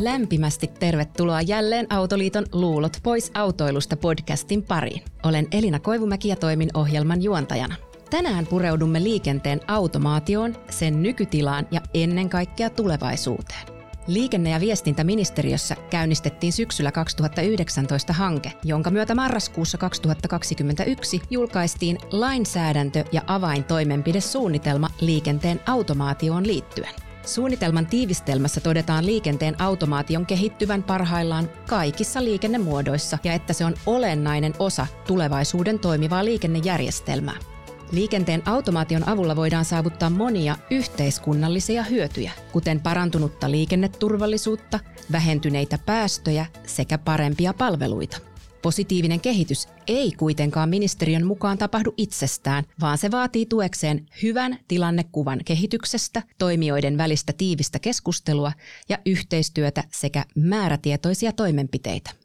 Lämpimästi tervetuloa jälleen Autoliiton Luulot pois autoilusta podcastin pariin. Olen Elina Koivumäki ja toimin ohjelman juontajana. Tänään pureudumme liikenteen automaatioon, sen nykytilaan ja ennen kaikkea tulevaisuuteen. Liikenne- ja viestintäministeriössä käynnistettiin syksyllä 2019 hanke, jonka myötä marraskuussa 2021 julkaistiin lainsäädäntö- ja avaintoimenpidesuunnitelma liikenteen automaatioon liittyen. Suunnitelman tiivistelmässä todetaan liikenteen automaation kehittyvän parhaillaan kaikissa liikennemuodoissa ja että se on olennainen osa tulevaisuuden toimivaa liikennejärjestelmää. Liikenteen automaation avulla voidaan saavuttaa monia yhteiskunnallisia hyötyjä, kuten parantunutta liikenneturvallisuutta, vähentyneitä päästöjä sekä parempia palveluita. Positiivinen kehitys ei kuitenkaan ministeriön mukaan tapahdu itsestään, vaan se vaatii tuekseen hyvän tilannekuvan kehityksestä, toimijoiden välistä tiivistä keskustelua ja yhteistyötä sekä määrätietoisia toimenpiteitä.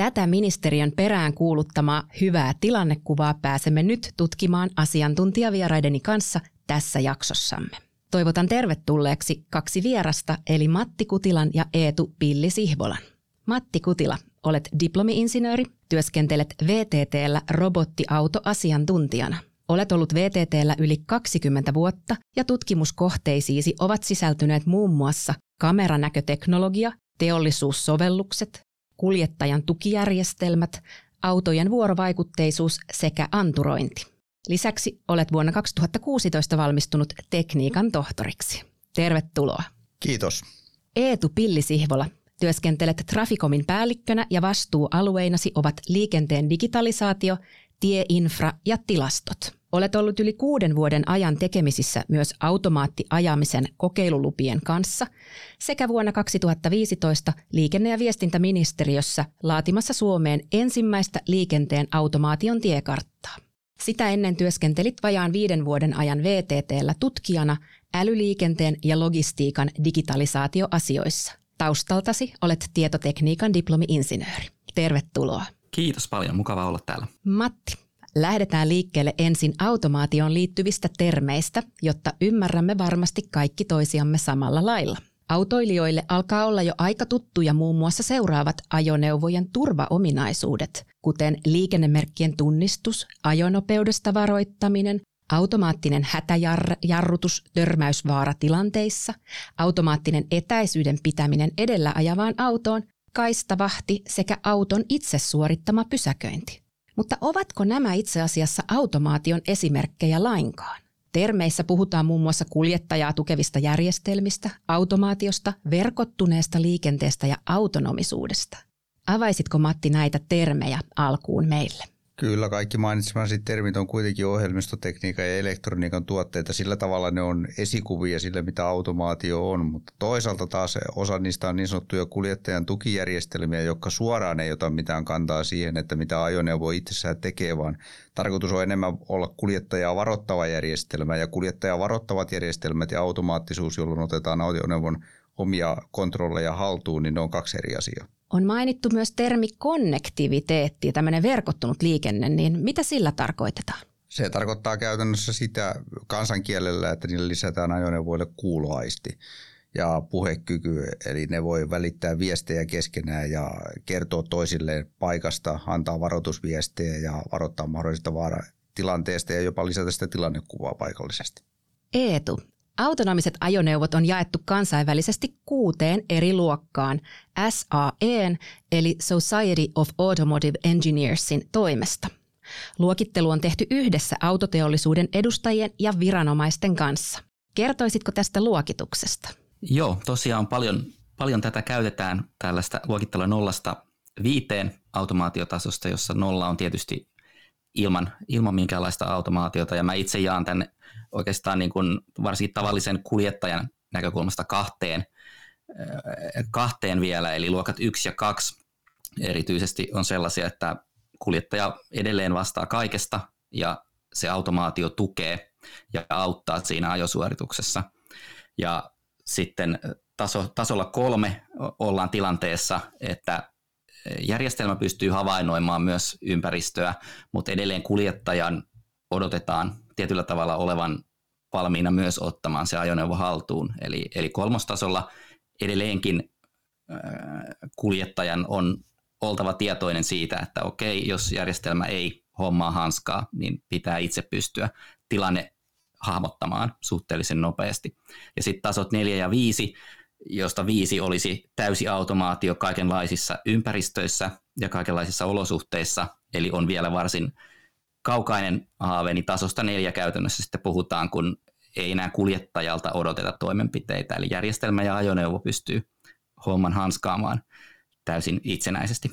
Tätä ministeriön perään kuuluttamaa hyvää tilannekuvaa pääsemme nyt tutkimaan asiantuntijavieraideni kanssa tässä jaksossamme. Toivotan tervetulleeksi kaksi vierasta, eli Matti Kutilan ja Eetu Pilli Sihvolan. Matti Kutila, olet diplomi-insinööri, työskentelet VTTllä robottiautoasiantuntijana. Olet ollut VTTllä yli 20 vuotta ja tutkimuskohteisiisi ovat sisältyneet muun muassa kameranäköteknologia, teollisuussovellukset, kuljettajan tukijärjestelmät, autojen vuorovaikutteisuus sekä anturointi. Lisäksi olet vuonna 2016 valmistunut tekniikan tohtoriksi. Tervetuloa. Kiitos. Eetu Pillisihvola, työskentelet Traficomin päällikkönä ja vastuualueinasi ovat liikenteen digitalisaatio, tieinfra ja tilastot. Olet ollut yli kuuden vuoden ajan tekemisissä myös automaattiajamisen kokeilulupien kanssa sekä vuonna 2015 liikenne- ja viestintäministeriössä laatimassa Suomeen ensimmäistä liikenteen automaation tiekarttaa. Sitä ennen työskentelit vajaan viiden vuoden ajan VTTllä tutkijana älyliikenteen ja logistiikan digitalisaatioasioissa. Taustaltasi olet tietotekniikan diplomi-insinööri. Tervetuloa. Kiitos paljon, mukava olla täällä. Matti, Lähdetään liikkeelle ensin automaatioon liittyvistä termeistä, jotta ymmärrämme varmasti kaikki toisiamme samalla lailla. Autoilijoille alkaa olla jo aika tuttuja muun muassa seuraavat ajoneuvojen turvaominaisuudet, kuten liikennemerkkien tunnistus, ajonopeudesta varoittaminen, automaattinen hätäjarrutus törmäysvaaratilanteissa, automaattinen etäisyyden pitäminen edellä ajavaan autoon, kaistavahti sekä auton itse suorittama pysäköinti. Mutta ovatko nämä itse asiassa automaation esimerkkejä lainkaan? Termeissä puhutaan muun muassa kuljettajaa tukevista järjestelmistä, automaatiosta, verkottuneesta liikenteestä ja autonomisuudesta. Avaisitko Matti näitä termejä alkuun meille? Kyllä, kaikki mainitsemasi termit on kuitenkin ohjelmistotekniikan ja elektroniikan tuotteita. Sillä tavalla ne on esikuvia sille, mitä automaatio on, mutta toisaalta taas osa niistä on niin sanottuja kuljettajan tukijärjestelmiä, jotka suoraan ei ota mitään kantaa siihen, että mitä ajoneuvo itsessään tekee, vaan tarkoitus on enemmän olla kuljettajaa varoittava järjestelmä ja kuljettajaa varoittavat järjestelmät ja automaattisuus, jolloin otetaan ajoneuvon omia kontrolleja haltuun, niin ne on kaksi eri asiaa. On mainittu myös termi konnektiviteetti, tämmöinen verkottunut liikenne, niin mitä sillä tarkoitetaan? Se tarkoittaa käytännössä sitä kansankielellä, että niille lisätään ajoneuvoille kuuloaisti ja puhekyky, eli ne voi välittää viestejä keskenään ja kertoa toisille paikasta, antaa varoitusviestejä ja varoittaa mahdollisesta vaaratilanteesta ja jopa lisätä sitä tilannekuvaa paikallisesti. Eetu, Autonomiset ajoneuvot on jaettu kansainvälisesti kuuteen eri luokkaan SAEn eli Society of Automotive Engineersin toimesta. Luokittelu on tehty yhdessä autoteollisuuden edustajien ja viranomaisten kanssa. Kertoisitko tästä luokituksesta? Joo, tosiaan paljon, paljon tätä käytetään tällaista luokittelua nollasta viiteen automaatiotasosta, jossa nolla on tietysti ilman, ilman minkäänlaista automaatiota. Ja mä itse jaan tänne oikeastaan niin kuin varsinkin tavallisen kuljettajan näkökulmasta kahteen, äh, kahteen vielä, eli luokat 1 ja 2 erityisesti on sellaisia, että kuljettaja edelleen vastaa kaikesta ja se automaatio tukee ja auttaa siinä ajosuorituksessa. Ja sitten taso, tasolla kolme ollaan tilanteessa, että järjestelmä pystyy havainnoimaan myös ympäristöä, mutta edelleen kuljettajan odotetaan tietyllä tavalla olevan valmiina myös ottamaan se ajoneuvo haltuun. Eli, eli kolmostasolla edelleenkin kuljettajan on oltava tietoinen siitä, että okei, jos järjestelmä ei hommaa hanskaa, niin pitää itse pystyä tilanne hahmottamaan suhteellisen nopeasti. Ja sitten tasot 4 ja 5, josta 5 olisi täysi automaatio kaikenlaisissa ympäristöissä ja kaikenlaisissa olosuhteissa, eli on vielä varsin kaukainen haave, niin tasosta neljä käytännössä sitten puhutaan, kun ei enää kuljettajalta odoteta toimenpiteitä, eli järjestelmä ja ajoneuvo pystyy homman hanskaamaan täysin itsenäisesti.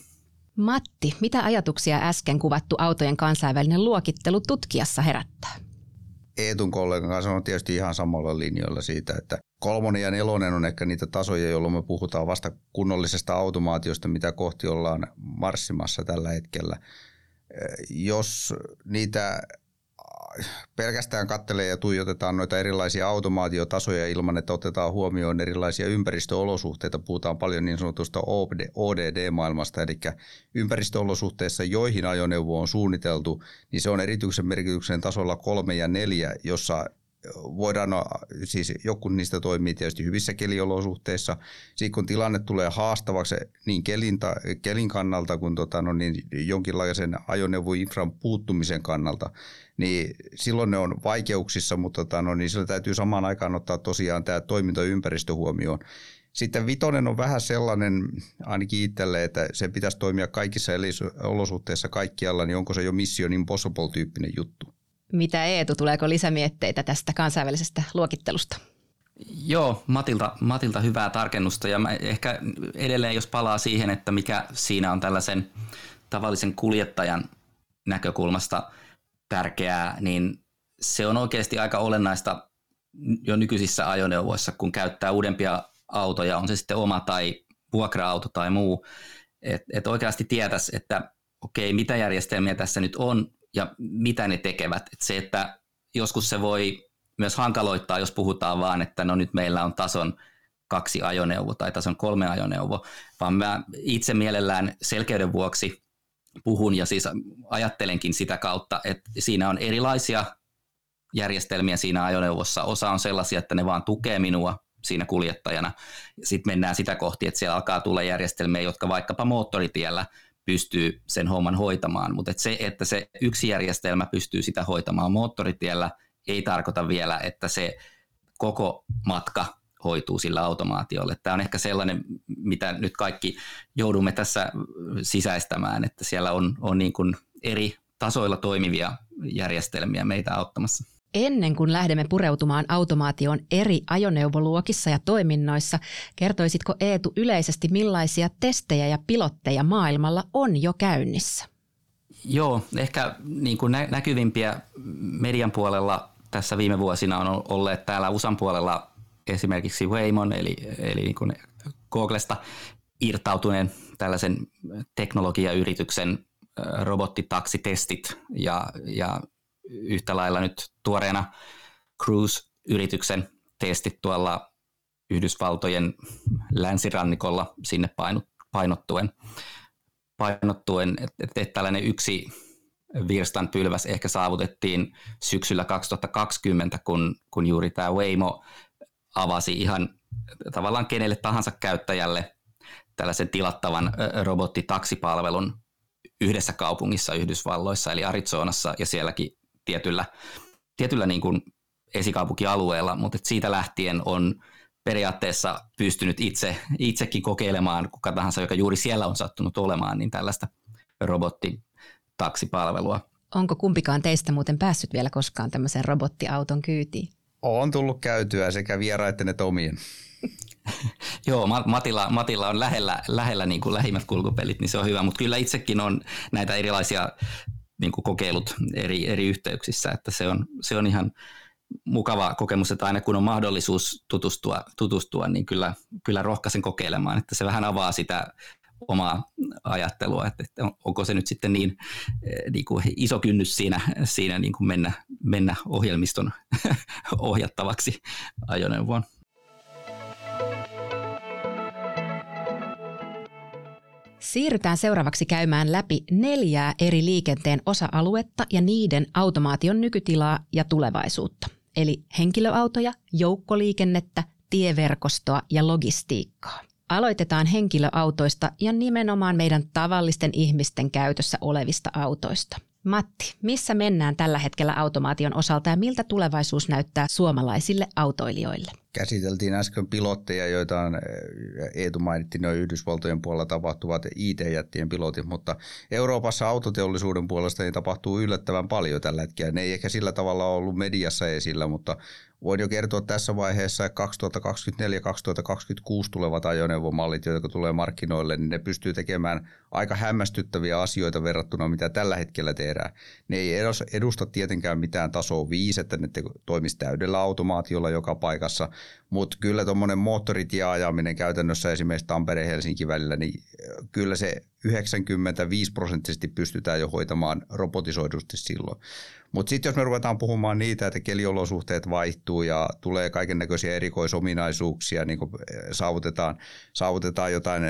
Matti, mitä ajatuksia äsken kuvattu autojen kansainvälinen luokittelu tutkijassa herättää? Eetun kollegan kanssa on tietysti ihan samalla linjoilla siitä, että kolmonen ja nelonen on ehkä niitä tasoja, jolloin me puhutaan vasta kunnollisesta automaatiosta, mitä kohti ollaan marssimassa tällä hetkellä. Jos niitä pelkästään kattelee ja tuijotetaan noita erilaisia automaatiotasoja ilman, että otetaan huomioon erilaisia ympäristöolosuhteita. Puhutaan paljon niin sanotusta ODD-maailmasta, eli ympäristöolosuhteissa, joihin ajoneuvo on suunniteltu, niin se on erityisen merkityksen tasolla kolme ja neljä, jossa voidaan, siis joku niistä toimii tietysti hyvissä keliolosuhteissa. Sitten kun tilanne tulee haastavaksi niin kelin, kelin kannalta kuin tota, no niin, jonkinlaisen ajoneuvoinfran puuttumisen kannalta, niin silloin ne on vaikeuksissa, mutta tota, no niin, sillä täytyy samaan aikaan ottaa tosiaan tämä toimintaympäristö huomioon. Sitten vitonen on vähän sellainen, ainakin itselle, että se pitäisi toimia kaikissa olosuhteissa kaikkialla, niin onko se jo Mission Impossible-tyyppinen juttu? Mitä Eetu, tuleeko lisämietteitä tästä kansainvälisestä luokittelusta? Joo, Matilta, Matilta hyvää tarkennusta. Ja mä ehkä edelleen jos palaa siihen, että mikä siinä on tällaisen tavallisen kuljettajan näkökulmasta tärkeää, niin se on oikeasti aika olennaista jo nykyisissä ajoneuvoissa, kun käyttää uudempia autoja, on se sitten oma tai vuokra-auto tai muu, että et oikeasti tietäisi, että okei, mitä järjestelmiä tässä nyt on ja mitä ne tekevät. Et se, että joskus se voi myös hankaloittaa, jos puhutaan vaan, että no nyt meillä on tason kaksi ajoneuvo tai tason kolme ajoneuvo, vaan mä itse mielellään selkeyden vuoksi puhun ja siis ajattelenkin sitä kautta, että siinä on erilaisia järjestelmiä siinä ajoneuvossa. Osa on sellaisia, että ne vaan tukee minua siinä kuljettajana. Sitten mennään sitä kohti, että siellä alkaa tulla järjestelmiä, jotka vaikkapa moottoritiellä pystyy sen homman hoitamaan. Mutta et se, että se yksi järjestelmä pystyy sitä hoitamaan moottoritiellä, ei tarkoita vielä, että se koko matka hoituu sillä automaatiolla. Tämä on ehkä sellainen, mitä nyt kaikki joudumme tässä sisäistämään, että siellä on, on niin kuin eri tasoilla toimivia järjestelmiä meitä auttamassa. Ennen kuin lähdemme pureutumaan automaation eri ajoneuvoluokissa ja toiminnoissa, kertoisitko Eetu yleisesti millaisia testejä ja pilotteja maailmalla on jo käynnissä? Joo, ehkä niin kuin näkyvimpiä median puolella tässä viime vuosina on olleet täällä USAn puolella esimerkiksi Waymon, eli, eli niin kuin Googlesta irtautuneen tällaisen teknologiayrityksen robottitaksitestit ja, ja yhtä lailla nyt tuoreena Cruise-yrityksen testit tuolla Yhdysvaltojen länsirannikolla sinne painottuen, painottuen että et, tällainen yksi virstan pylväs ehkä saavutettiin syksyllä 2020, kun, kun juuri tämä Waymo avasi ihan tavallaan kenelle tahansa käyttäjälle tällaisen tilattavan robottitaksipalvelun yhdessä kaupungissa Yhdysvalloissa, eli Arizonassa ja sielläkin tietyllä, tietyllä niin kuin esikaupunkialueella, mutta siitä lähtien on periaatteessa pystynyt itse, itsekin kokeilemaan, kuka tahansa, joka juuri siellä on sattunut olemaan, niin tällaista robottitaksipalvelua. Onko kumpikaan teistä muuten päässyt vielä koskaan tämmöisen robottiauton kyytiin? On tullut käytyä sekä vieraiden että omien. Joo, Matilla, Matilla on lähellä, lähellä niin kuin lähimmät kulkupelit, niin se on hyvä, mutta kyllä itsekin on näitä erilaisia niin kuin kokeilut eri, eri yhteyksissä, että se on, se on ihan mukava kokemus, että aina kun on mahdollisuus tutustua, tutustua niin kyllä, kyllä rohkaisen kokeilemaan, että se vähän avaa sitä omaa ajattelua, että, että onko se nyt sitten niin, eh, niin kuin iso kynnys siinä, siinä niin kuin mennä, mennä ohjelmiston ohjattavaksi ajoneuvoon. Siirrytään seuraavaksi käymään läpi neljää eri liikenteen osa-aluetta ja niiden automaation nykytilaa ja tulevaisuutta. Eli henkilöautoja, joukkoliikennettä, tieverkostoa ja logistiikkaa. Aloitetaan henkilöautoista ja nimenomaan meidän tavallisten ihmisten käytössä olevista autoista. Matti, missä mennään tällä hetkellä automaation osalta ja miltä tulevaisuus näyttää suomalaisille autoilijoille? Käsiteltiin äsken pilotteja, joita on, Eetu mainitti, noin Yhdysvaltojen puolella tapahtuvat IT-jättien pilotit, mutta Euroopassa autoteollisuuden puolesta niin tapahtuu yllättävän paljon tällä hetkellä. Ne ei ehkä sillä tavalla ollut mediassa esillä, mutta Voin jo kertoa tässä vaiheessa, että 2024-2026 tulevat ajoneuvomallit, jotka tulee markkinoille, niin ne pystyy tekemään aika hämmästyttäviä asioita verrattuna mitä tällä hetkellä tehdään. Ne ei edusta tietenkään mitään tasoa 5, että ne toimisi täydellä automaatiolla joka paikassa, mutta kyllä tuommoinen moottoritieajaminen käytännössä esimerkiksi Tampere-Helsinki välillä, niin kyllä se 95 prosenttisesti pystytään jo hoitamaan robotisoidusti silloin. Mutta sitten jos me ruvetaan puhumaan niitä, että keliolosuhteet vaihtuu ja tulee kaiken näköisiä erikoisominaisuuksia, niin kuin eh, saavutetaan, saavutetaan jotain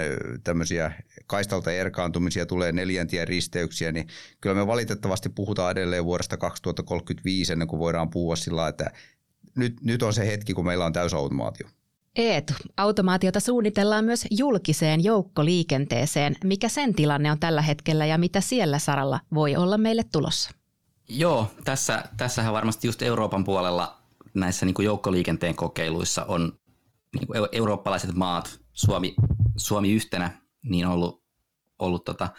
tämmöisiä kaistalta erkaantumisia, tulee neljäntien risteyksiä, niin kyllä me valitettavasti puhutaan edelleen vuodesta 2035 ennen kuin voidaan puhua sillä että nyt, nyt on se hetki, kun meillä on täysautomaatio. Eetu, automaatiota suunnitellaan myös julkiseen joukkoliikenteeseen. Mikä sen tilanne on tällä hetkellä ja mitä siellä saralla voi olla meille tulossa? Joo, tässä, tässähän varmasti just Euroopan puolella näissä niin kuin joukkoliikenteen kokeiluissa on niin kuin eurooppalaiset maat, Suomi, Suomi yhtenä, niin ollut, ollut tota,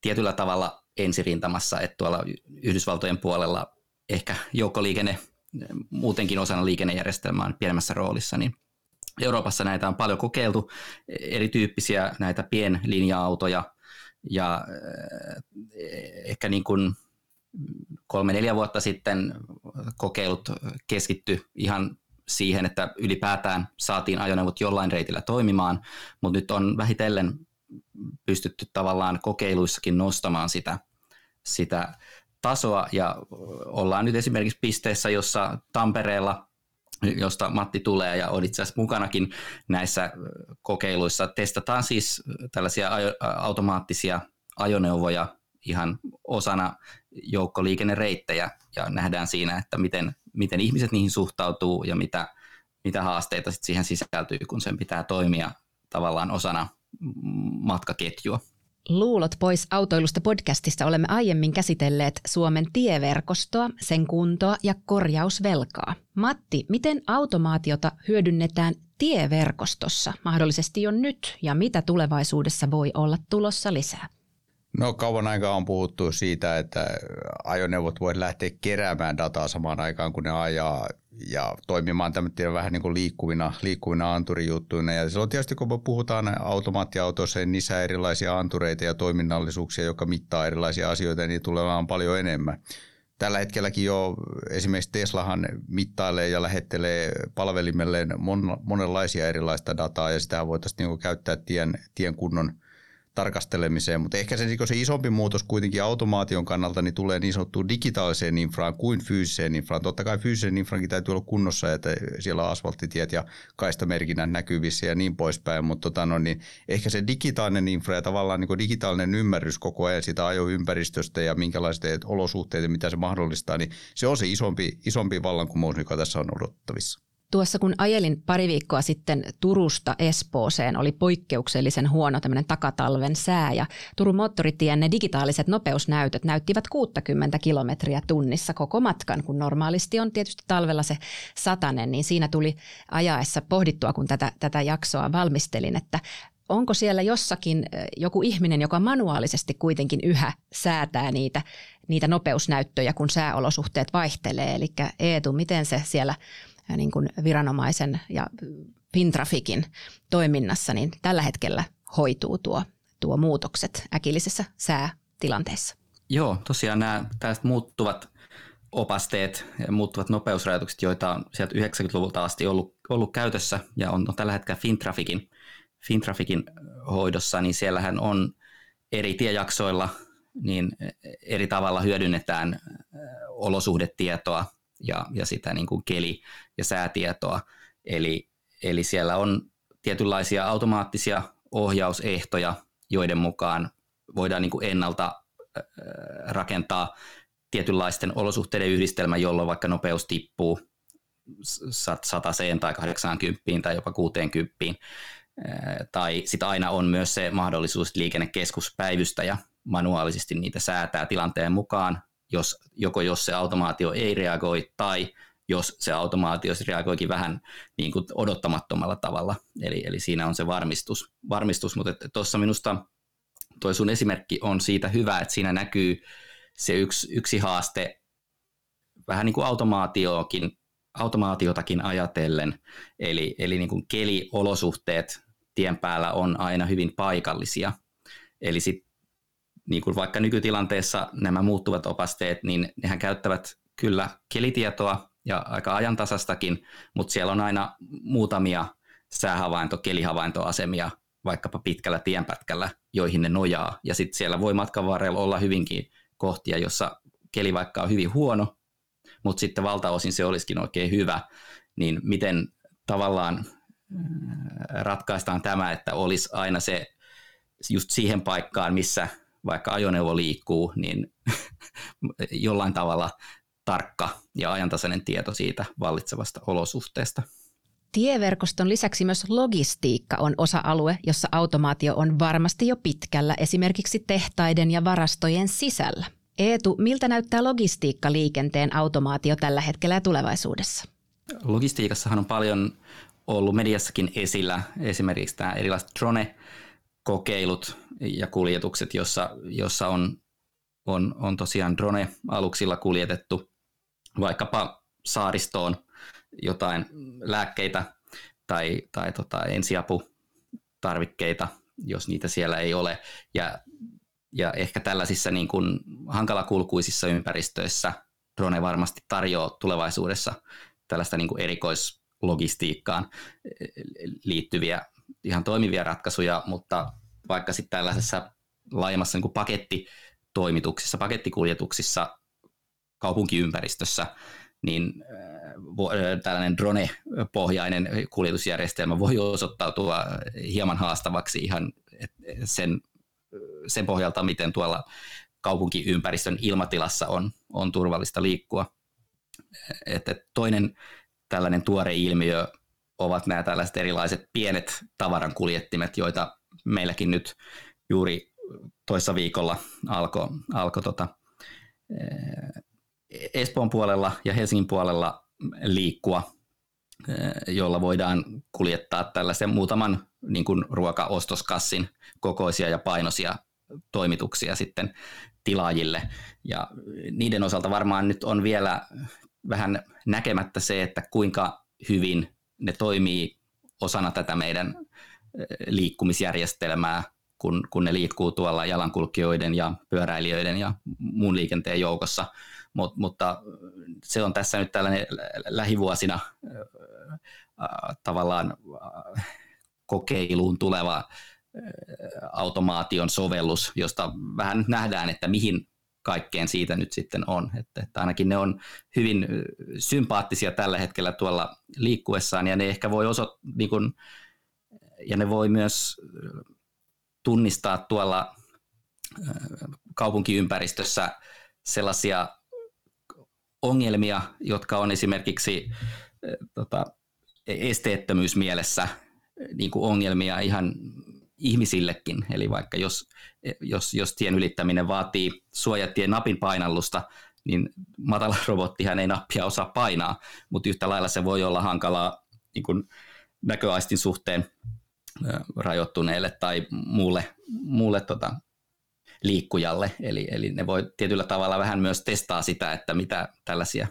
tietyllä tavalla ensirintamassa, että tuolla Yhdysvaltojen puolella ehkä joukkoliikenne muutenkin osana liikennejärjestelmää pienemmässä roolissa, niin Euroopassa näitä on paljon kokeiltu, erityyppisiä näitä pienlinja-autoja ja ehkä niin kuin kolme-neljä vuotta sitten kokeilut keskitty ihan siihen, että ylipäätään saatiin ajoneuvot jollain reitillä toimimaan, mutta nyt on vähitellen pystytty tavallaan kokeiluissakin nostamaan sitä, sitä tasoa ja ollaan nyt esimerkiksi pisteessä, jossa Tampereella, josta Matti tulee ja on itse asiassa mukanakin näissä kokeiluissa, testataan siis tällaisia automaattisia ajoneuvoja ihan osana joukkoliikennereittejä ja nähdään siinä, että miten, miten ihmiset niihin suhtautuu ja mitä, mitä haasteita sit siihen sisältyy, kun sen pitää toimia tavallaan osana matkaketjua. Luulot pois autoilusta podcastista olemme aiemmin käsitelleet Suomen tieverkostoa, sen kuntoa ja korjausvelkaa. Matti, miten automaatiota hyödynnetään tieverkostossa mahdollisesti jo nyt ja mitä tulevaisuudessa voi olla tulossa lisää? No kauan aikaa on puhuttu siitä, että ajoneuvot voi lähteä keräämään dataa samaan aikaan, kun ne ajaa ja toimimaan tämmöisiä vähän niin kuin liikkuvina, liikkuvina anturijuttuina. Ja silloin tietysti kun puhutaan automaattiautoissa, niin niissä erilaisia antureita ja toiminnallisuuksia, jotka mittaa erilaisia asioita, niin tulee vaan paljon enemmän. Tällä hetkelläkin jo esimerkiksi Teslahan mittailee ja lähettelee palvelimelleen monenlaisia erilaista dataa ja sitä voitaisiin niin käyttää tien, tien kunnon – tarkastelemiseen, mutta ehkä se, niin se isompi muutos kuitenkin automaation kannalta niin tulee niin sanottuun digitaaliseen infraan kuin fyysiseen infraan. Totta kai fyysisen infrankin täytyy olla kunnossa, että siellä on asfalttitiet ja kaistamerkinnät näkyvissä ja niin poispäin, mutta tota, no, niin ehkä se digitaalinen infra ja tavallaan niin digitaalinen ymmärrys koko ajan sitä ajoympäristöstä ja minkälaiset olosuhteet ja mitä se mahdollistaa, niin se on se isompi, isompi vallankumous, joka tässä on odottavissa. Tuossa kun ajelin pari viikkoa sitten Turusta Espooseen, oli poikkeuksellisen huono tämmöinen takatalven sää ja Turun moottoritien ne digitaaliset nopeusnäytöt näyttivät 60 kilometriä tunnissa koko matkan, kun normaalisti on tietysti talvella se satanen, niin siinä tuli ajaessa pohdittua, kun tätä, tätä jaksoa valmistelin, että onko siellä jossakin joku ihminen, joka manuaalisesti kuitenkin yhä säätää niitä, niitä nopeusnäyttöjä, kun sääolosuhteet vaihtelee. Eli Eetu, miten se siellä niin kuin viranomaisen ja Fintrafikin toiminnassa, niin tällä hetkellä hoituu tuo, tuo muutokset äkillisessä säätilanteessa. Joo, tosiaan nämä tästä muuttuvat opasteet ja muuttuvat nopeusrajoitukset, joita on sieltä 90-luvulta asti ollut, ollut käytössä ja on, on tällä hetkellä Fintrafikin, Fintrafikin hoidossa, niin siellähän on eri tiejaksoilla niin eri tavalla hyödynnetään olosuhdetietoa ja, ja sitä niin kuin keli- ja säätietoa. Eli, eli siellä on tietynlaisia automaattisia ohjausehtoja, joiden mukaan voidaan niin kuin ennalta rakentaa tietynlaisten olosuhteiden yhdistelmä, jolloin vaikka nopeus tippuu sataseen tai 80 tai jopa 60. Tai sitten aina on myös se mahdollisuus, että liikennekeskuspäivystäjä manuaalisesti niitä säätää tilanteen mukaan, jos, joko jos se automaatio ei reagoi tai jos se automaatio reagoikin vähän niin kuin odottamattomalla tavalla. Eli, eli siinä on se varmistus, varmistus mutta tuossa minusta tuo sun esimerkki on siitä hyvä, että siinä näkyy se yksi, yksi haaste vähän niin kuin automaatiokin, automaatiotakin ajatellen, eli, eli niin kuin keliolosuhteet tien päällä on aina hyvin paikallisia. Eli sit, niin kuin vaikka nykytilanteessa nämä muuttuvat opasteet, niin nehän käyttävät kyllä kelitietoa ja aika ajantasastakin, mutta siellä on aina muutamia säähavainto, kelihavaintoasemia vaikkapa pitkällä tienpätkällä, joihin ne nojaa. Ja sitten siellä voi matkan varrella olla hyvinkin kohtia, jossa keli vaikka on hyvin huono, mutta sitten valtaosin se olisikin oikein hyvä, niin miten tavallaan äh, ratkaistaan tämä, että olisi aina se just siihen paikkaan, missä vaikka ajoneuvo liikkuu, niin jollain tavalla tarkka ja ajantasainen tieto siitä vallitsevasta olosuhteesta. Tieverkoston lisäksi myös logistiikka on osa-alue, jossa automaatio on varmasti jo pitkällä esimerkiksi tehtaiden ja varastojen sisällä. Eetu, miltä näyttää logistiikka liikenteen automaatio tällä hetkellä ja tulevaisuudessa? Logistiikassahan on paljon ollut mediassakin esillä esimerkiksi tämä erilaiset drone-kokeilut ja kuljetukset, jossa, jossa on, on, on tosiaan drone-aluksilla kuljetettu vaikkapa saaristoon jotain lääkkeitä tai, tai tota ensiaputarvikkeita, jos niitä siellä ei ole. Ja, ja ehkä tällaisissa niin kuin hankalakulkuisissa ympäristöissä drone varmasti tarjoaa tulevaisuudessa tällaista niin kuin erikoislogistiikkaan liittyviä ihan toimivia ratkaisuja, mutta vaikka sitten tällaisessa laajemmassa niin kuin pakettitoimituksissa, pakettikuljetuksissa kaupunkiympäristössä, niin tällainen drone-pohjainen kuljetusjärjestelmä voi osoittautua hieman haastavaksi ihan sen, sen pohjalta, miten tuolla kaupunkiympäristön ilmatilassa on, on turvallista liikkua. Että toinen tällainen tuore ilmiö ovat nämä tällaiset erilaiset pienet tavarankuljettimet, joita meilläkin nyt juuri toissa viikolla alkoi alko tota, Espoon puolella ja Helsingin puolella liikkua, eh, jolla voidaan kuljettaa tällaisen muutaman niin kuin ruokaostoskassin kokoisia ja painoisia toimituksia sitten tilaajille. Ja niiden osalta varmaan nyt on vielä vähän näkemättä se, että kuinka hyvin ne toimii osana tätä meidän liikkumisjärjestelmää, kun, kun ne liikkuu tuolla jalankulkijoiden ja pyöräilijöiden ja muun liikenteen joukossa – Mut, mutta se on tässä nyt tällainen lähivuosina äh, tavallaan äh, kokeiluun tuleva automaation sovellus, josta vähän nähdään, että mihin kaikkeen siitä nyt sitten on. Että, että ainakin ne on hyvin sympaattisia tällä hetkellä tuolla liikkuessaan ja ne ehkä voi osoittaa, niin kun, ja ne voi myös tunnistaa tuolla kaupunkiympäristössä sellaisia ongelmia, jotka on esimerkiksi tota, esteettömyysmielessä eh, niin kuin ongelmia ihan ihmisillekin. Eli vaikka jos, jos, jos tien ylittäminen vaatii suojatien napin painallusta, niin matala robottihan ei nappia osaa painaa, mutta yhtä lailla se voi olla hankalaa niin kuin näköaistin suhteen rajoittuneelle tai muulle, muulle tota, liikkujalle. Eli, eli ne voi tietyllä tavalla vähän myös testaa sitä, että mitä tällaisia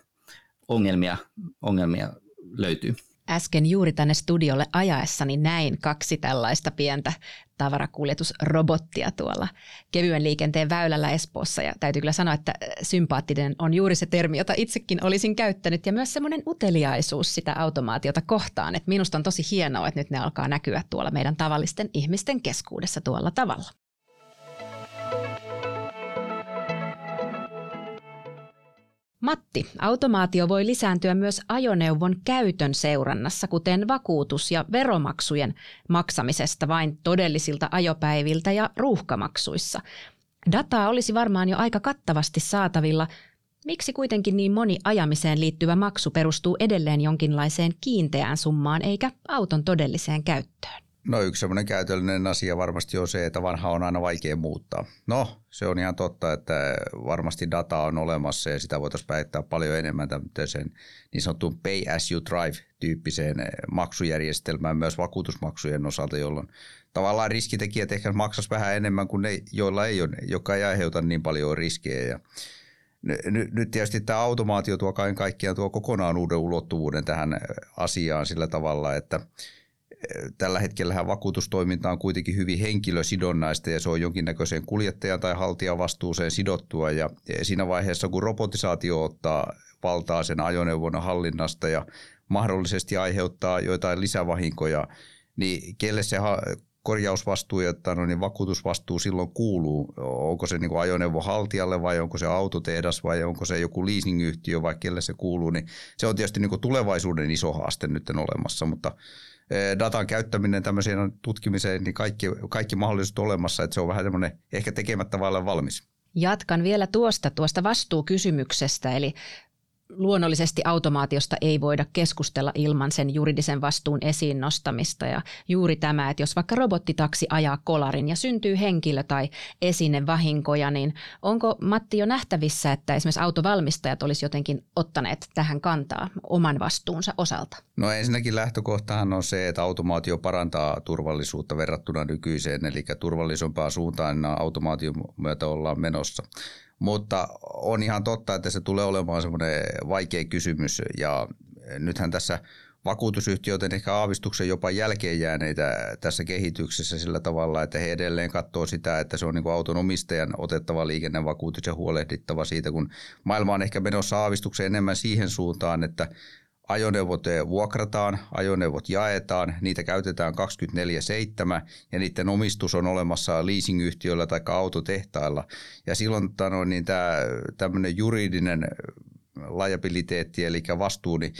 ongelmia, ongelmia löytyy. Äsken juuri tänne studiolle ajaessani näin kaksi tällaista pientä tavarakuljetusrobottia tuolla kevyen liikenteen väylällä Espoossa. Ja täytyy kyllä sanoa, että sympaattinen on juuri se termi, jota itsekin olisin käyttänyt. Ja myös semmoinen uteliaisuus sitä automaatiota kohtaan. Että minusta on tosi hienoa, että nyt ne alkaa näkyä tuolla meidän tavallisten ihmisten keskuudessa tuolla tavalla. Matti, automaatio voi lisääntyä myös ajoneuvon käytön seurannassa, kuten vakuutus- ja veromaksujen maksamisesta vain todellisilta ajopäiviltä ja ruuhkamaksuissa. Dataa olisi varmaan jo aika kattavasti saatavilla. Miksi kuitenkin niin moni ajamiseen liittyvä maksu perustuu edelleen jonkinlaiseen kiinteään summaan eikä auton todelliseen käyttöön? No yksi semmoinen käytöllinen asia varmasti on se, että vanha on aina vaikea muuttaa. No, se on ihan totta, että varmasti data on olemassa ja sitä voitaisiin päittää paljon enemmän tämmöiseen niin sanottuun pay as you drive-tyyppiseen maksujärjestelmään myös vakuutusmaksujen osalta, jolloin tavallaan riskitekijät ehkä maksaisi vähän enemmän kuin ne, joilla ei ole, jotka ei aiheuta niin paljon riskejä. Ja nyt tietysti tämä automaatio tuo kaiken kaikkiaan tuo kokonaan uuden ulottuvuuden tähän asiaan sillä tavalla, että – tällä hetkellä vakuutustoiminta on kuitenkin hyvin henkilösidonnaista ja se on jonkinnäköiseen kuljettajan tai haltijan vastuuseen sidottua ja siinä vaiheessa kun robotisaatio ottaa valtaa sen ajoneuvon hallinnasta ja mahdollisesti aiheuttaa joitain lisävahinkoja, niin kelle se korjausvastuu ja no, niin vakuutusvastuu silloin kuuluu? Onko se niin ajoneuvon haltijalle vai onko se autotehdas vai onko se joku leasingyhtiö vai kelle se kuuluu? Niin se on tietysti niin tulevaisuuden iso haaste nyt olemassa, mutta – datan käyttäminen tämmöiseen tutkimiseen, niin kaikki, kaikki mahdollisuudet olemassa, että se on vähän semmoinen ehkä tekemättä vailla valmis. Jatkan vielä tuosta, tuosta vastuukysymyksestä, eli luonnollisesti automaatiosta ei voida keskustella ilman sen juridisen vastuun esiin nostamista. Ja juuri tämä, että jos vaikka robottitaksi ajaa kolarin ja syntyy henkilö tai esine vahinkoja, niin onko Matti jo nähtävissä, että esimerkiksi autovalmistajat olisi jotenkin ottaneet tähän kantaa oman vastuunsa osalta? No ensinnäkin lähtökohtahan on se, että automaatio parantaa turvallisuutta verrattuna nykyiseen, eli turvallisempaa suuntaan automaation myötä ollaan menossa. Mutta on ihan totta, että se tulee olemaan semmoinen vaikea kysymys. Ja nythän tässä vakuutusyhtiöt ehkä aavistuksen jopa jälkeen jääneitä tässä kehityksessä sillä tavalla, että he edelleen katsoo sitä, että se on niin kuin auton omistajan otettava liikennevakuutus ja huolehdittava siitä, kun maailma on ehkä menossa aavistuksen enemmän siihen suuntaan, että ajoneuvot vuokrataan, ajoneuvot jaetaan, niitä käytetään 24-7 ja niiden omistus on olemassa leasingyhtiöillä tai autotehtailla. Ja silloin tano, niin tämä tämmöinen juridinen liabiliteetti eli vastuu, niin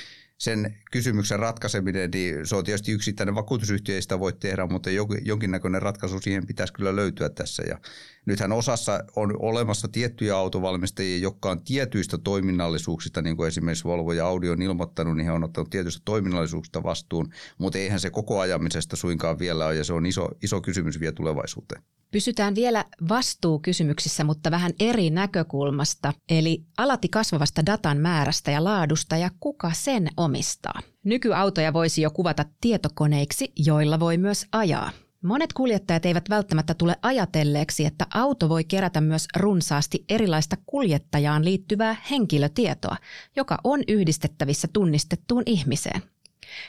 sen kysymyksen ratkaiseminen, niin se on tietysti yksittäinen vakuutusyhtiö, ei sitä voi tehdä, mutta jonkinnäköinen ratkaisu siihen pitäisi kyllä löytyä tässä. Ja nythän osassa on olemassa tiettyjä autovalmistajia, jotka on tietyistä toiminnallisuuksista, niin kuin esimerkiksi Volvo ja Audi on ilmoittanut, niin he on ottanut tietyistä toiminnallisuuksista vastuun, mutta eihän se koko ajamisesta suinkaan vielä ole, ja se on iso, iso kysymys vielä tulevaisuuteen. Pysytään vielä vastuukysymyksissä, mutta vähän eri näkökulmasta, eli alati kasvavasta datan määrästä ja laadusta ja kuka sen omistaa. Nykyautoja voisi jo kuvata tietokoneiksi, joilla voi myös ajaa. Monet kuljettajat eivät välttämättä tule ajatelleeksi, että auto voi kerätä myös runsaasti erilaista kuljettajaan liittyvää henkilötietoa, joka on yhdistettävissä tunnistettuun ihmiseen.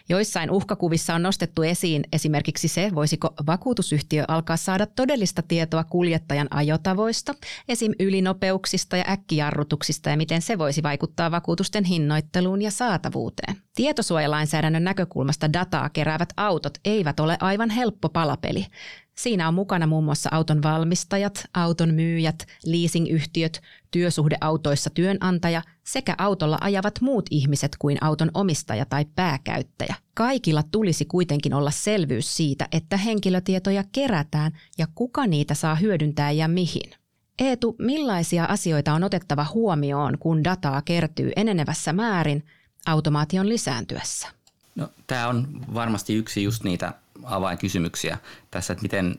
Joissain uhkakuvissa on nostettu esiin esimerkiksi se, voisiko vakuutusyhtiö alkaa saada todellista tietoa kuljettajan ajotavoista, esim. ylinopeuksista ja äkkijarrutuksista ja miten se voisi vaikuttaa vakuutusten hinnoitteluun ja saatavuuteen. Tietosuojalainsäädännön näkökulmasta dataa keräävät autot eivät ole aivan helppo palapeli. Siinä on mukana muun muassa auton valmistajat, auton myyjät, leasingyhtiöt, työsuhdeautoissa työnantaja sekä autolla ajavat muut ihmiset kuin auton omistaja tai pääkäyttäjä. Kaikilla tulisi kuitenkin olla selvyys siitä, että henkilötietoja kerätään ja kuka niitä saa hyödyntää ja mihin. Eetu, millaisia asioita on otettava huomioon, kun dataa kertyy enenevässä määrin automaation lisääntyessä? No, tämä on varmasti yksi just niitä avainkysymyksiä tässä, että miten,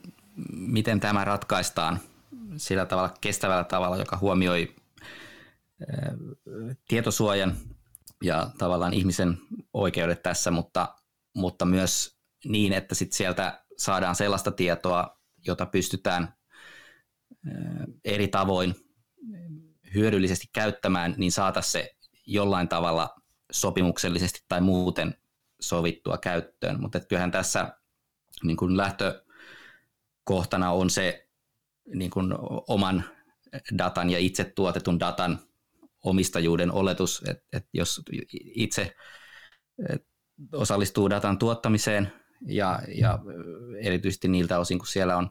miten tämä ratkaistaan sillä tavalla kestävällä tavalla, joka huomioi tietosuojan ja tavallaan ihmisen oikeudet tässä, mutta, mutta myös niin, että sit sieltä saadaan sellaista tietoa, jota pystytään eri tavoin hyödyllisesti käyttämään, niin saataisiin se jollain tavalla sopimuksellisesti tai muuten sovittua käyttöön. Mutta kyllähän tässä niin kuin lähtökohtana on se niin kuin oman datan ja itse tuotetun datan omistajuuden oletus, että, että jos itse osallistuu datan tuottamiseen ja, ja erityisesti niiltä osin, kun siellä on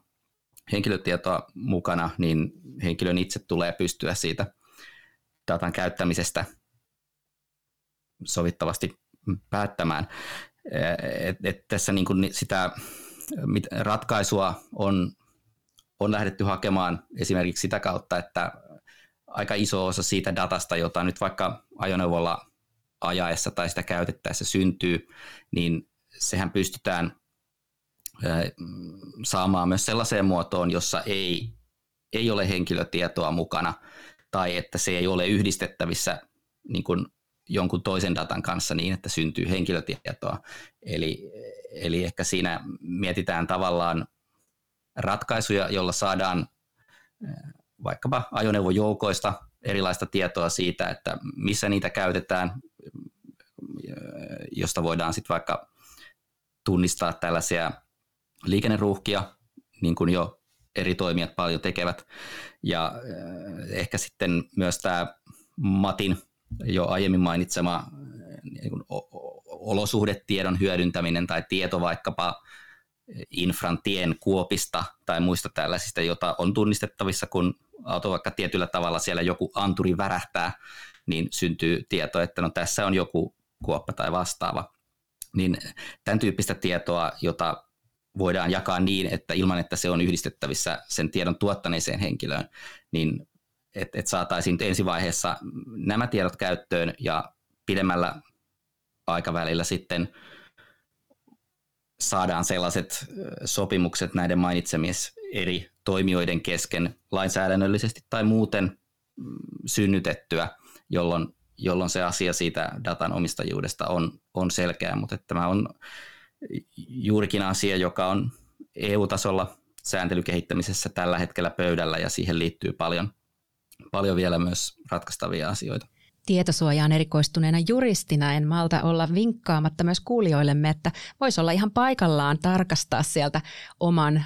henkilötietoa mukana, niin henkilön itse tulee pystyä siitä datan käyttämisestä sovittavasti päättämään. Et, et tässä niin kuin sitä ratkaisua on, on lähdetty hakemaan esimerkiksi sitä kautta, että aika iso osa siitä datasta, jota nyt vaikka ajoneuvolla ajaessa tai sitä käytettäessä syntyy, niin sehän pystytään saamaan myös sellaiseen muotoon, jossa ei, ei ole henkilötietoa mukana tai että se ei ole yhdistettävissä niin kuin jonkun toisen datan kanssa niin, että syntyy henkilötietoa. Eli, eli ehkä siinä mietitään tavallaan ratkaisuja, joilla saadaan vaikkapa ajoneuvojoukoista erilaista tietoa siitä, että missä niitä käytetään, josta voidaan sitten vaikka tunnistaa tällaisia liikenneruuhkia, niin kuin jo eri toimijat paljon tekevät. Ja ehkä sitten myös tämä Matin jo aiemmin mainitsema niin kuin olosuhdetiedon hyödyntäminen tai tieto vaikkapa infran tien kuopista tai muista tällaisista, jota on tunnistettavissa, kun auto vaikka tietyllä tavalla siellä joku anturi värähtää, niin syntyy tieto, että no tässä on joku kuoppa tai vastaava. Niin tämän tyyppistä tietoa, jota voidaan jakaa niin, että ilman, että se on yhdistettävissä sen tiedon tuottaneeseen henkilöön, niin että et saataisiin ensivaiheessa nämä tiedot käyttöön ja pidemmällä aikavälillä sitten saadaan sellaiset sopimukset näiden mainitsemis eri toimijoiden kesken lainsäädännöllisesti tai muuten mm, synnytettyä, jolloin, jolloin se asia siitä datan omistajuudesta on, on selkeä, mutta tämä on juurikin asia, joka on EU-tasolla sääntelykehittämisessä tällä hetkellä pöydällä ja siihen liittyy paljon, paljon vielä myös ratkaistavia asioita. Tietosuojaan erikoistuneena juristina en malta olla vinkkaamatta myös kuulijoillemme, että voisi olla ihan paikallaan tarkastaa sieltä oman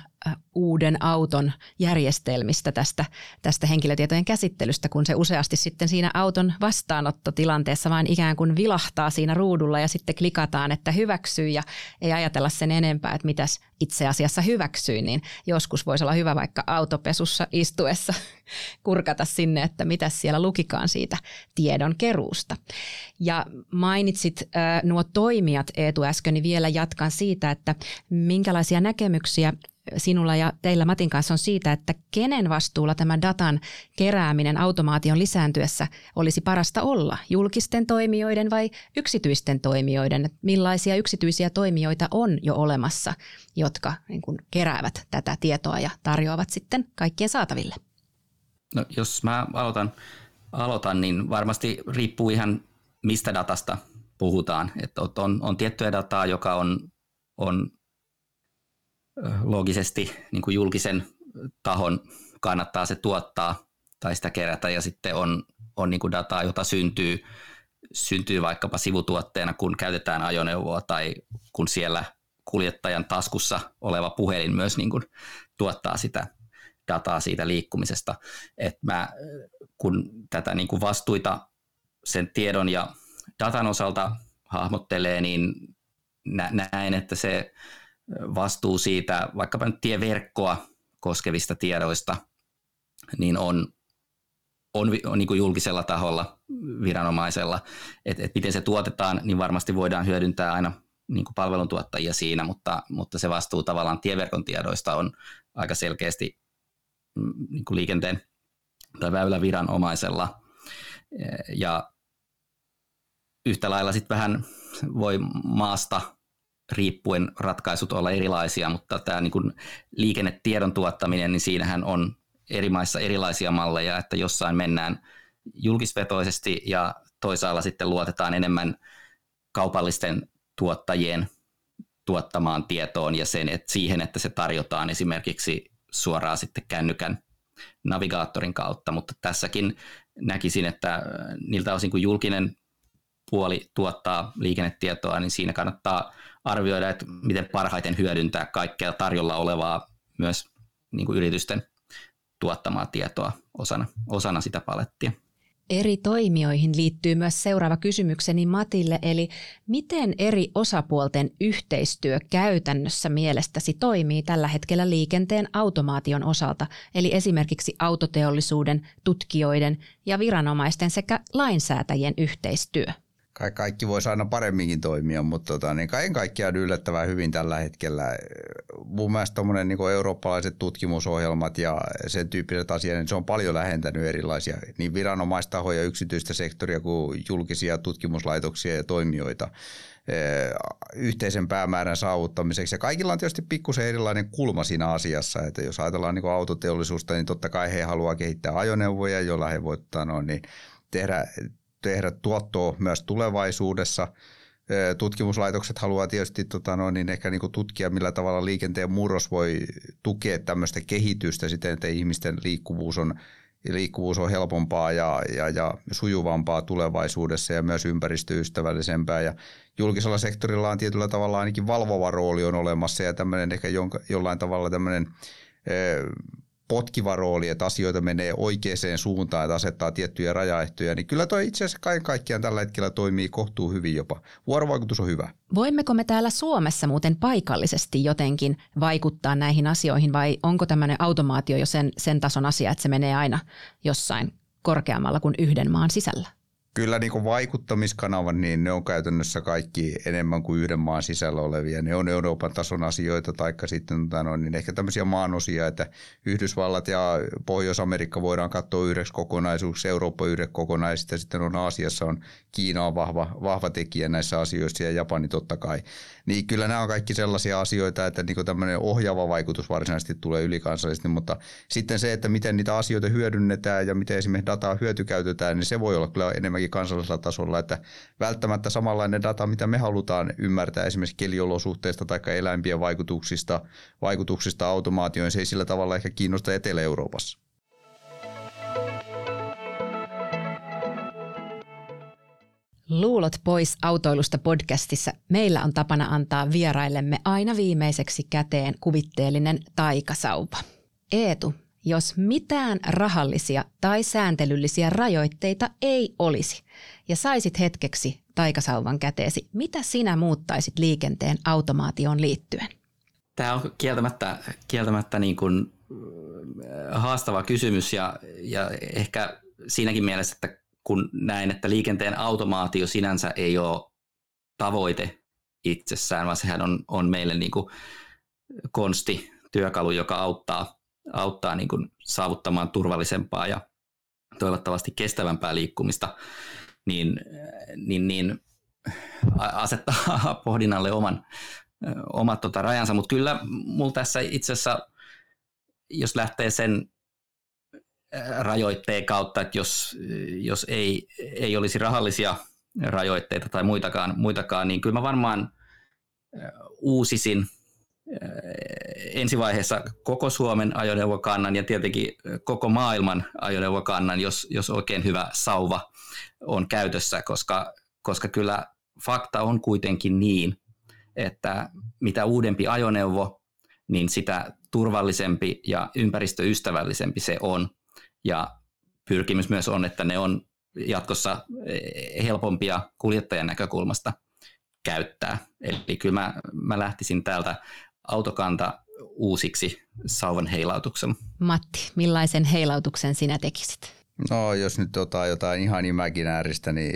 uuden auton järjestelmistä tästä, tästä henkilötietojen käsittelystä, kun se useasti sitten siinä auton vastaanottotilanteessa vain ikään kuin vilahtaa siinä ruudulla ja sitten klikataan, että hyväksyy ja ei ajatella sen enempää, että mitäs itse asiassa hyväksyy, niin joskus voisi olla hyvä vaikka autopesussa istuessa kurkata sinne, että mitä siellä lukikaan siitä tiedon keruusta. Ja mainitsit äh, nuo toimijat Eetu äsken, niin vielä jatkan siitä, että minkälaisia näkemyksiä sinulla ja teillä Matin kanssa on siitä, että kenen vastuulla tämä datan kerääminen automaation lisääntyessä olisi parasta olla, julkisten toimijoiden vai yksityisten toimijoiden? Millaisia yksityisiä toimijoita on jo olemassa, jotka niin kuin keräävät tätä tietoa ja tarjoavat sitten kaikkien saataville? No, jos mä aloitan, aloitan, niin varmasti riippuu ihan mistä datasta puhutaan. Että on, on tiettyä dataa, joka on, on loogisesti niin kuin julkisen tahon kannattaa se tuottaa tai sitä kerätä ja sitten on, on niin kuin dataa, jota syntyy, syntyy vaikkapa sivutuotteena, kun käytetään ajoneuvoa tai kun siellä kuljettajan taskussa oleva puhelin myös niin kuin tuottaa sitä dataa siitä liikkumisesta. Et mä, kun tätä niin kuin vastuita sen tiedon ja datan osalta hahmottelee, niin näen, että se vastuu siitä vaikkapa nyt tieverkkoa koskevista tiedoista, niin on, on, on niin kuin julkisella taholla viranomaisella. Et, et miten se tuotetaan, niin varmasti voidaan hyödyntää aina niin kuin palveluntuottajia siinä, mutta, mutta se vastuu tavallaan tieverkon tiedoista on aika selkeästi mm, niin kuin liikenteen tai väyläviranomaisella. Ja yhtä lailla sitten vähän voi maasta riippuen ratkaisut olla erilaisia, mutta tämä niin kuin liikennetiedon tuottaminen, niin siinähän on eri maissa erilaisia malleja, että jossain mennään julkisvetoisesti ja toisaalla sitten luotetaan enemmän kaupallisten tuottajien tuottamaan tietoon ja sen, että siihen, että se tarjotaan esimerkiksi suoraan sitten kännykän navigaattorin kautta, mutta tässäkin näkisin, että niiltä osin kuin julkinen puoli tuottaa liikennetietoa, niin siinä kannattaa arvioida, että miten parhaiten hyödyntää kaikkea tarjolla olevaa myös niin kuin yritysten tuottamaa tietoa osana, osana sitä palettia. Eri toimijoihin liittyy myös seuraava kysymykseni Matille, eli miten eri osapuolten yhteistyö käytännössä mielestäsi toimii tällä hetkellä liikenteen automaation osalta, eli esimerkiksi autoteollisuuden, tutkijoiden ja viranomaisten sekä lainsäätäjien yhteistyö? Ka- kaikki voisi aina paremminkin toimia, mutta tota, niin kaiken kaikkiaan yllättävän hyvin tällä hetkellä. Mun mielestä niin eurooppalaiset tutkimusohjelmat ja sen tyyppiset asiat, niin se on paljon lähentänyt erilaisia niin viranomaistahoja, yksityistä sektoria kuin julkisia tutkimuslaitoksia ja toimijoita eh, yhteisen päämäärän saavuttamiseksi. Ja kaikilla on tietysti pikkusen erilainen kulma siinä asiassa, että jos ajatellaan niin autoteollisuutta, niin totta kai he haluaa kehittää ajoneuvoja, joilla he voivat no, niin tehdä tehdä tuottoa myös tulevaisuudessa. Tutkimuslaitokset haluaa tietysti tota, no, niin ehkä niin tutkia, millä tavalla liikenteen murros voi tukea tämmöistä kehitystä siten, että ihmisten liikkuvuus on, liikkuvuus on helpompaa ja, ja, ja sujuvampaa tulevaisuudessa ja myös ympäristöystävällisempää. Ja julkisella sektorilla on tietyllä tavalla ainakin valvova rooli on olemassa ja tämmöinen ehkä jonka, jollain tavalla tämmöinen potkiva rooli, että asioita menee oikeaan suuntaan, että asettaa tiettyjä rajaehtoja, niin kyllä toi itse asiassa kaiken kaikkiaan tällä hetkellä toimii kohtuu hyvin jopa. Vuorovaikutus on hyvä. Voimmeko me täällä Suomessa muuten paikallisesti jotenkin vaikuttaa näihin asioihin vai onko tämmöinen automaatio jo sen, sen tason asia, että se menee aina jossain korkeammalla kuin yhden maan sisällä? Kyllä niin kuin vaikuttamiskanavat, niin ne on käytännössä kaikki enemmän kuin yhden maan sisällä olevia. Ne on Euroopan tason asioita, taikka sitten no, niin ehkä tämmöisiä maanosia, että Yhdysvallat ja Pohjois-Amerikka voidaan katsoa yhdeksi kokonaisuuksi, Eurooppa yhdeksi kokonaisuus, ja sitten on Aasiassa on Kiina on vahva, vahva tekijä näissä asioissa ja Japani totta kai. Niin kyllä nämä on kaikki sellaisia asioita, että niin tämmöinen ohjaava vaikutus varsinaisesti tulee ylikansallisesti, mutta sitten se, että miten niitä asioita hyödynnetään ja miten esimerkiksi dataa hyötykäytetään, niin se voi olla kyllä enemmänkin kansallisella tasolla, että välttämättä samanlainen data, mitä me halutaan ymmärtää esimerkiksi keliolosuhteista tai eläimpien vaikutuksista, vaikutuksista automaatioon, se ei sillä tavalla ehkä kiinnosta Etelä-Euroopassa. Luulot pois autoilusta podcastissa meillä on tapana antaa vieraillemme aina viimeiseksi käteen kuvitteellinen taikasauva. Eetu, jos mitään rahallisia tai sääntelyllisiä rajoitteita ei olisi ja saisit hetkeksi taikasauvan käteesi, mitä sinä muuttaisit liikenteen automaatioon liittyen? Tämä on kieltämättä, kieltämättä niin kuin äh, haastava kysymys ja, ja ehkä siinäkin mielessä, että kun näen, että liikenteen automaatio sinänsä ei ole tavoite itsessään, vaan sehän on, on meille niin kuin konsti, työkalu, joka auttaa, auttaa niin kuin saavuttamaan turvallisempaa ja toivottavasti kestävämpää liikkumista, niin, niin, niin asettaa pohdinnalle oman, omat tota rajansa. Mutta kyllä mulla tässä itse asiassa, jos lähtee sen rajoitteen kautta, että jos, jos ei, ei olisi rahallisia rajoitteita tai muitakaan, muitakaan, niin kyllä mä varmaan uusisin ensivaiheessa koko Suomen ajoneuvokannan ja tietenkin koko maailman ajoneuvokannan, jos, jos oikein hyvä sauva on käytössä, koska, koska kyllä fakta on kuitenkin niin, että mitä uudempi ajoneuvo, niin sitä turvallisempi ja ympäristöystävällisempi se on ja pyrkimys myös on, että ne on jatkossa eh, helpompia kuljettajan näkökulmasta käyttää. Eli kyllä mä, mä lähtisin täältä autokanta uusiksi sauvan heilautuksen. Matti, millaisen heilautuksen sinä tekisit? No jos nyt otetaan jotain ihan imaginääristä, niin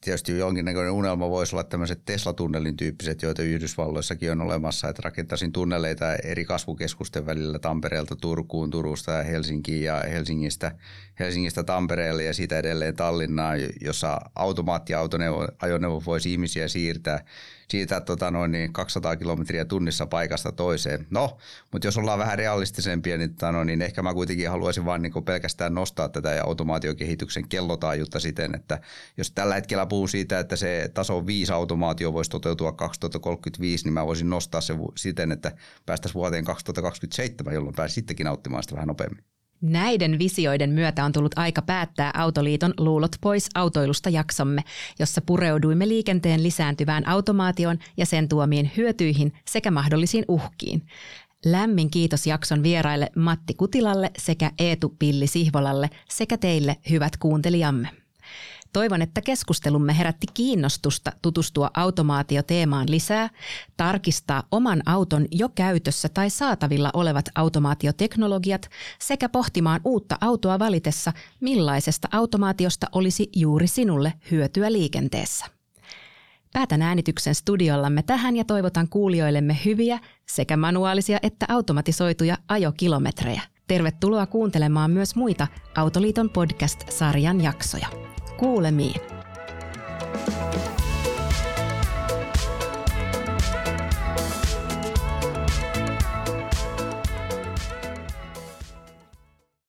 tietysti jonkinnäköinen unelma voisi olla tämmöiset Tesla-tunnelin tyyppiset, joita Yhdysvalloissakin on olemassa, että rakentaisin tunneleita eri kasvukeskusten välillä Tampereelta Turkuun, Turusta ja Helsinkiin ja Helsingistä, Helsingistä Tampereelle ja siitä edelleen Tallinnaan, jossa automaattiajoneuvo voisi ihmisiä siirtää siitä tota noin, niin 200 kilometriä tunnissa paikasta toiseen. No, mutta jos ollaan vähän realistisempia, niin, tota noin, niin ehkä mä kuitenkin haluaisin vain niin pelkästään nostaa tätä automaatiokehityksen kellotaajuutta siten, että jos tällä hetkellä puhuu siitä, että se taso 5 automaatio voisi toteutua 2035, niin mä voisin nostaa se siten, että päästäisiin vuoteen 2027, jolloin pääsi sittenkin nauttimaan sitä vähän nopeammin. Näiden visioiden myötä on tullut aika päättää Autoliiton Luulot pois autoilusta jaksomme, jossa pureuduimme liikenteen lisääntyvään automaation ja sen tuomiin hyötyihin sekä mahdollisiin uhkiin. Lämmin kiitos jakson vieraille Matti Kutilalle sekä Eetu Pilli Sihvolalle sekä teille hyvät kuuntelijamme. Toivon, että keskustelumme herätti kiinnostusta tutustua automaatioteemaan lisää, tarkistaa oman auton jo käytössä tai saatavilla olevat automaatioteknologiat sekä pohtimaan uutta autoa valitessa, millaisesta automaatiosta olisi juuri sinulle hyötyä liikenteessä. Päätän äänityksen studiollamme tähän ja toivotan kuulijoillemme hyviä sekä manuaalisia että automatisoituja ajokilometrejä. Tervetuloa kuuntelemaan myös muita Autoliiton podcast-sarjan jaksoja. Kuulemiin!